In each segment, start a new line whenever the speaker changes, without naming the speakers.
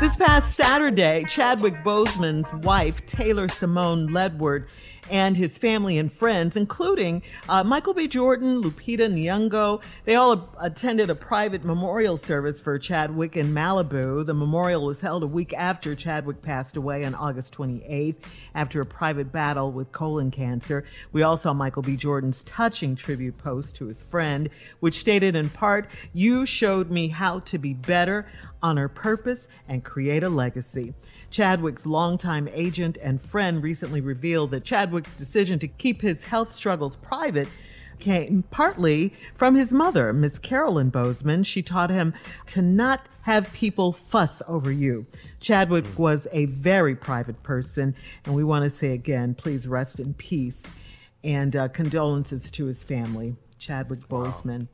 This past Saturday, Chadwick Boseman's wife, Taylor Simone Ledward, and his family and friends, including uh, Michael B. Jordan, Lupita Nyong'o. They all a- attended a private memorial service for Chadwick in Malibu. The memorial was held a week after Chadwick passed away on August 28th after a private battle with colon cancer. We all saw Michael B. Jordan's touching tribute post to his friend, which stated in part, You showed me how to be better, honor purpose, and create a legacy. Chadwick's longtime agent and friend recently revealed that Chadwick's decision to keep his health struggles private came partly from his mother, Miss Carolyn Boseman. She taught him to not have people fuss over you. Chadwick was a very private person, and we want to say again, please rest in peace and uh, condolences to his family, Chadwick Boseman.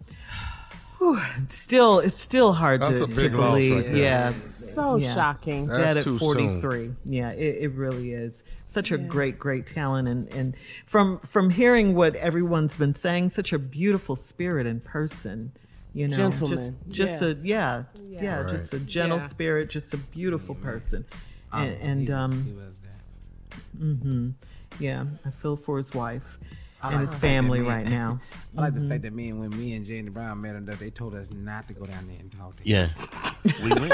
Whew, still, it's still hard
That's
to,
a
to
big loss
believe.
right there.
yeah,
So
Yeah.
shocking.
That's
dead at
too soon.
43. Yeah, it, it really is. Such a great, great talent, and and from from hearing what everyone's been saying, such a beautiful spirit in person. You know,
Gentleman,
just, just
yes.
a yeah, yeah,
Right.
just a gentle
Yeah.
spirit, just a beautiful person, and, and
he was-
um,
he was that.
hmm yeah, I feel for his wife
I
and
like
his family
that
right now.
I like the fact that me and when me and Jane Brown met him, that they told us not to go down there and talk to him.
Yeah, we went.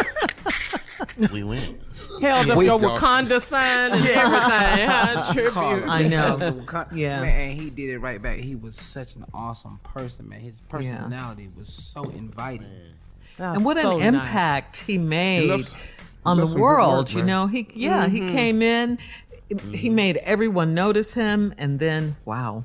we went.
Held up
We-
your Wakanda sign and everything. huh? Tribute.
I know.
yeah.
Yeah.
Man, and he did it right back. He was such an awesome person, man. His personality was so inviting.
and what
so
an
nice.
impact he made
left- he
on the
left some good
world.
work,
you know, he yeah, he
Mhm.
came in, he made everyone notice him, and then wow,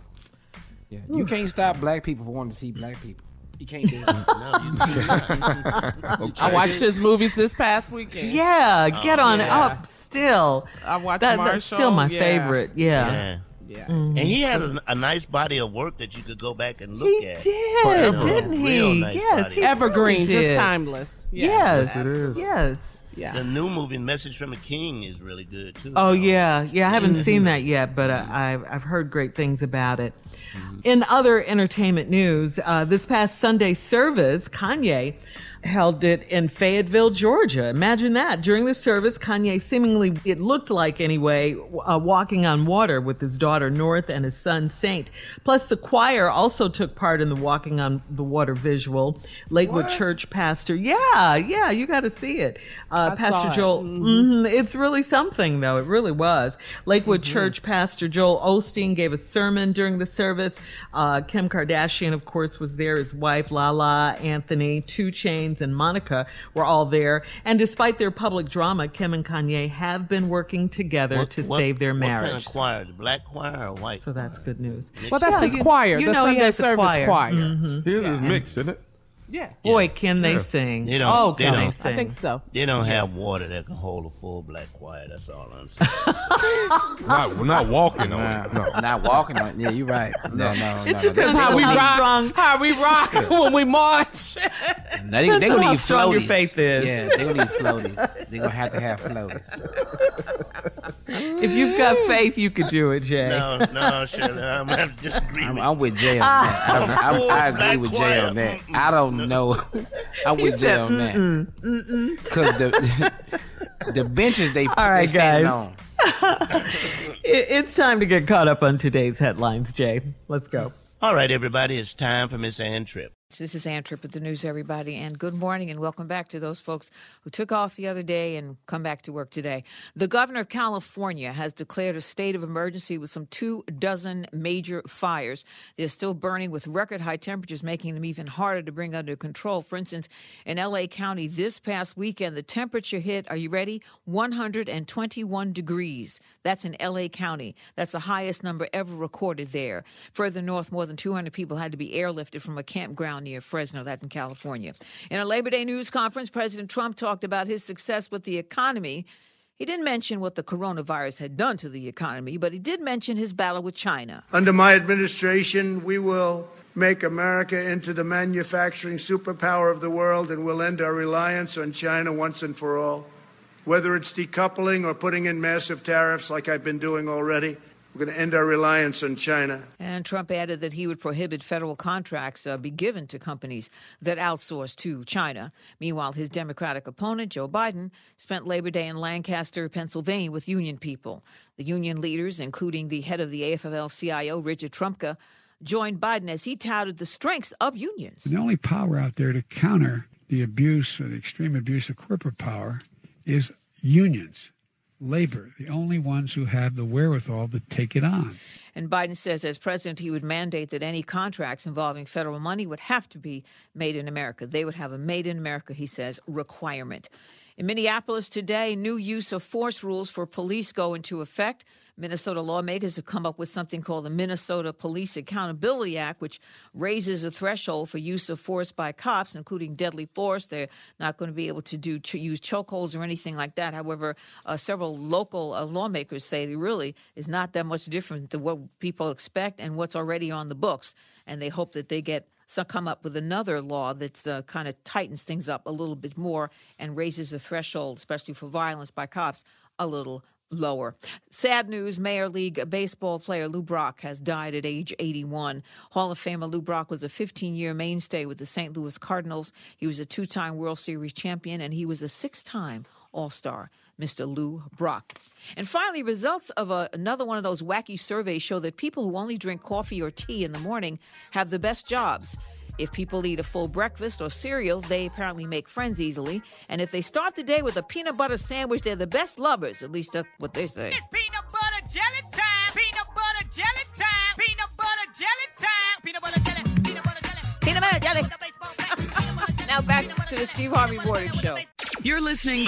Yeah. You can't stop black people from wanting to see black people. You can't do it.
I watched his movies this past weekend.
yeah, get on
yeah.
up. Still,
I watched
that,
Marshall.
that's still my
yeah.
favorite. Yeah,
Yeah.
Yeah.
And he had a, a nice body of work that you could go back and look
he
at.
did,
Forever.
didn't
Real
he?
nice
yes,
body.
he
Evergreen,
really
just
did.
timeless.
Yes,
it is.
yes.
Yeah.
The new movie, Message from a King, is really good too.
Oh yeah, yeah. I haven't seen that yet, but uh, I've I've heard great things about it. In other entertainment news, uh, this past Sunday service, Kanye held it in Fayetteville, Georgia. Imagine that. During the service, Kanye seemingly, it looked like anyway, uh, walking on water with his daughter North and his son Saint. Plus, the choir also took part in the walking on the water visual. Lakewood Church pastor, yeah, yeah, you got to see it. Uh, pastor
it.
Joel,
Mhm.
mhm, it's really something, though. It really was. Lakewood Church pastor Joel Osteen gave a sermon during the service. Uh, Kim Kardashian, of course, was there. His wife, Lala, Anthony, 2 Chainz, and Monica were all there. And despite their public drama, Kim and Kanye have been working together
What-
to
what-
save their marriage.
What
marriage.
kind of choir? The black choir or white?
So that's good news.
Well, that's
Yeah,
his
you-
choir,
you
the
know he
Sunday
has
service
choir.
choir.
Mhm.
His is mixed, isn't it?
Yeah.
Boy, can they sing.
They don't-
oh,
they
can
don't.
they sing.
I think so.
They don't have water that can hold a full black choir. That's all I'm saying.
Not, we're not walking on it. No.
Not walking on. it. Yeah, you're right. No, no, no.
It
no.
depends
That's how we rock.
strong-
How we rock when we march.
No, they, they
Depends on
gonna
how
need
strong your
floaties.
faith is.
Yeah, they're gonna need floaties. They're gonna have to have floaties.
If you've got faith, you could do it, Jay.
no, no, Shirley, I'm gonna have to
I'm,
with
I'm with Jay on that. I, I, I, I agree with Jay on that. I don't know. I'm with Jay
said,
on that. Cause the the benches they
All right,
they standing
guys.
on.
It- it's time to get caught up on today's headlines, Jay. Let's go.
All right, everybody, it's time for Miss Ann Tripp.
This is Ann Tripp with the news, everybody, and good morning and welcome back to those folks who took off the other day and come back to work today. The governor of California has declared a state of emergency with some two dozen major fires. They're still burning with record high temperatures, making them even harder to bring under control. For instance, in LA County this past weekend, the temperature hit, are you ready? 121 degrees. That's in LA County. That's the highest number ever recorded there. Further north, more than 200 people had to be airlifted from a campground near Fresno, that in California. In a Labor Day news conference, President Trump talked about his success with the economy. He didn't mention what the coronavirus had done to the economy, but he did mention his battle with China.
Under my administration, we will make America into the manufacturing superpower of the world and will end our reliance on China once and for all. Whether it's decoupling or putting in massive tariffs like I've been doing already, we're going to end our reliance on China.
And Trump added that he would prohibit federal contracts uh, be given to companies that outsource to China. Meanwhile, his Democratic opponent, Joe Biden, spent Labor Day in Lancaster, Pennsylvania, with union people. The union leaders, including the head of the AFL CIO, Richard Trumka, joined Biden as he touted the strengths of unions.
The only power out there to counter the abuse or the extreme abuse of corporate power is unions, labor, the only ones who have the wherewithal to take it on.
And Biden says, as president, he would mandate that any contracts involving federal money would have to be made in America. They would have a made in America, he says, requirement. In Minneapolis today, new use of force rules for police go into effect. Minnesota lawmakers have come up with something called the Minnesota Police Accountability Act, which raises the threshold for use of force by cops, including deadly force. They're not going to be able to do to use chokeholds or anything like that. However, uh, several local uh, lawmakers say it really is not that much different than what people expect and what's already on the books, and they hope that they get so come up with another law that uh, kind of tightens things up a little bit more and raises the threshold, especially for violence by cops, a little lower. Sad news Major League baseball player Lou Brock has died at age 81. Hall of Famer Lou Brock was a 15 year mainstay with the St. Louis Cardinals. He was a two time World Series champion and he was a six time All Star. Mr. Lou Brock. And finally, results of a, another one of those wacky surveys show that people who only drink coffee or tea in the morning have the best jobs. If people eat a full breakfast or cereal, they apparently make friends easily. And if they start the day with a peanut butter sandwich, they're the best lovers. At least that's what they say.
It's peanut butter jelly time. Peanut butter jelly time. Peanut butter jelly time. Peanut butter jelly. Peanut butter jelly.
Peanut butter jelly. now back to the Steve Harvey Morning Show.
You're listening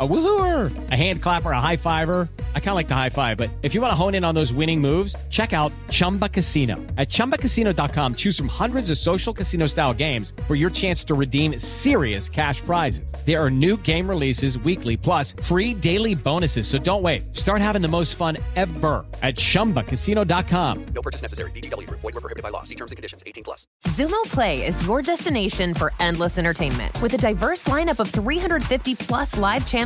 A woohooer, a hand clapper, a high fiver. I kind of like the high five, but if you want to hone in on those winning moves, check out Chumba Casino. At ChumbaCasino.com, choose from hundreds of social casino style games for your chance to redeem serious cash prizes. There are new game releases weekly, plus free daily bonuses. So don't wait. Start having the most fun ever at ChumbaCasino.com.
No purchase necessary. VGW. Void were prohibited by law. See terms and conditions. 18 plus.
Xumo Play is your destination for endless entertainment. With a diverse lineup of 350 plus live